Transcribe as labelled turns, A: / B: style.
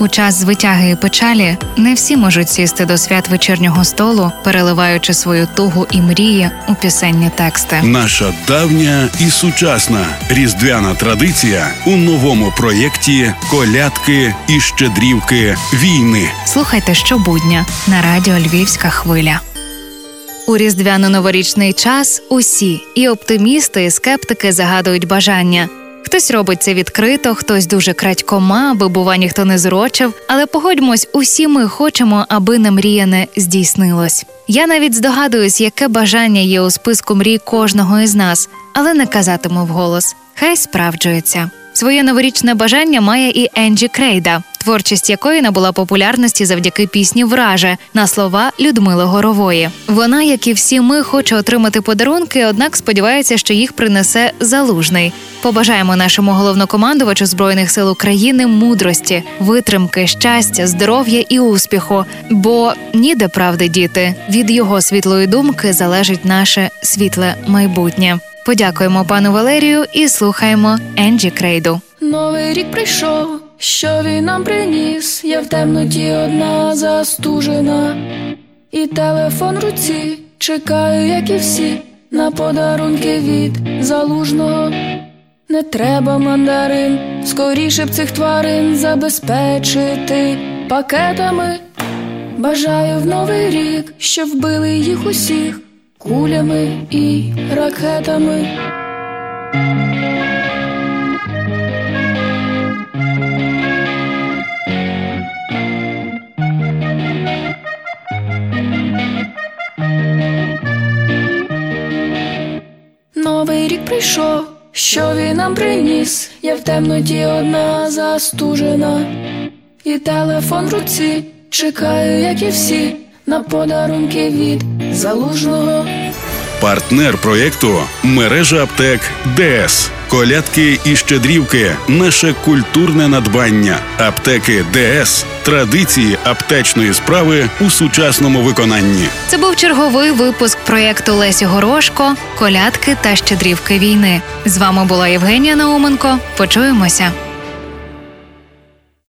A: У час звитяги і печалі не всі можуть сісти до свят вечірнього столу, переливаючи свою тугу і мрії у пісенні тексти.
B: Наша давня і сучасна різдвяна традиція у новому проєкті Колядки і щедрівки війни.
A: Слухайте щобудня на радіо Львівська хвиля. У різдвяно-новорічний час усі і оптимісти, і скептики загадують бажання. Хтось робить це відкрито, хтось дуже крадькома, аби бува ніхто не зрочив. Але погодьмось, усі ми хочемо, аби намріяне здійснилось. Я навіть здогадуюсь, яке бажання є у списку мрій кожного із нас, але не казатиму вголос. Хай справджується. Своє новорічне бажання має і Енджі Крейда, творчість якої набула популярності завдяки пісні Враже на слова Людмили Горової. Вона, як і всі ми, хоче отримати подарунки, однак сподівається, що їх принесе залужний. Побажаємо нашому головнокомандувачу збройних сил України мудрості, витримки, щастя, здоров'я і успіху. Бо ніде правди діти від його світлої думки залежить наше світле майбутнє. Подякуємо пану Валерію і слухаємо Енджі Крейду.
C: Новий рік прийшов, що він нам приніс, я в темноті одна застужена, і телефон в руці, чекаю, як і всі, на подарунки від залужного. Не треба мандарин, скоріше б цих тварин забезпечити пакетами. Бажаю в новий рік, щоб вбили їх усіх кулями і ракетами. Новий рік прийшов, що він нам приніс, я в темноті одна застужена, і телефон в руці, чекаю, як і всі, на подарунки від залужного.
B: Партнер проєкту мережа аптек ДС. Колядки і щедрівки наше культурне надбання. Аптеки ДС традиції аптечної справи у сучасному виконанні.
A: Це був черговий випуск проєкту Лесі Горошко Колядки та щедрівки війни. З вами була Євгенія Науменко. Почуємося.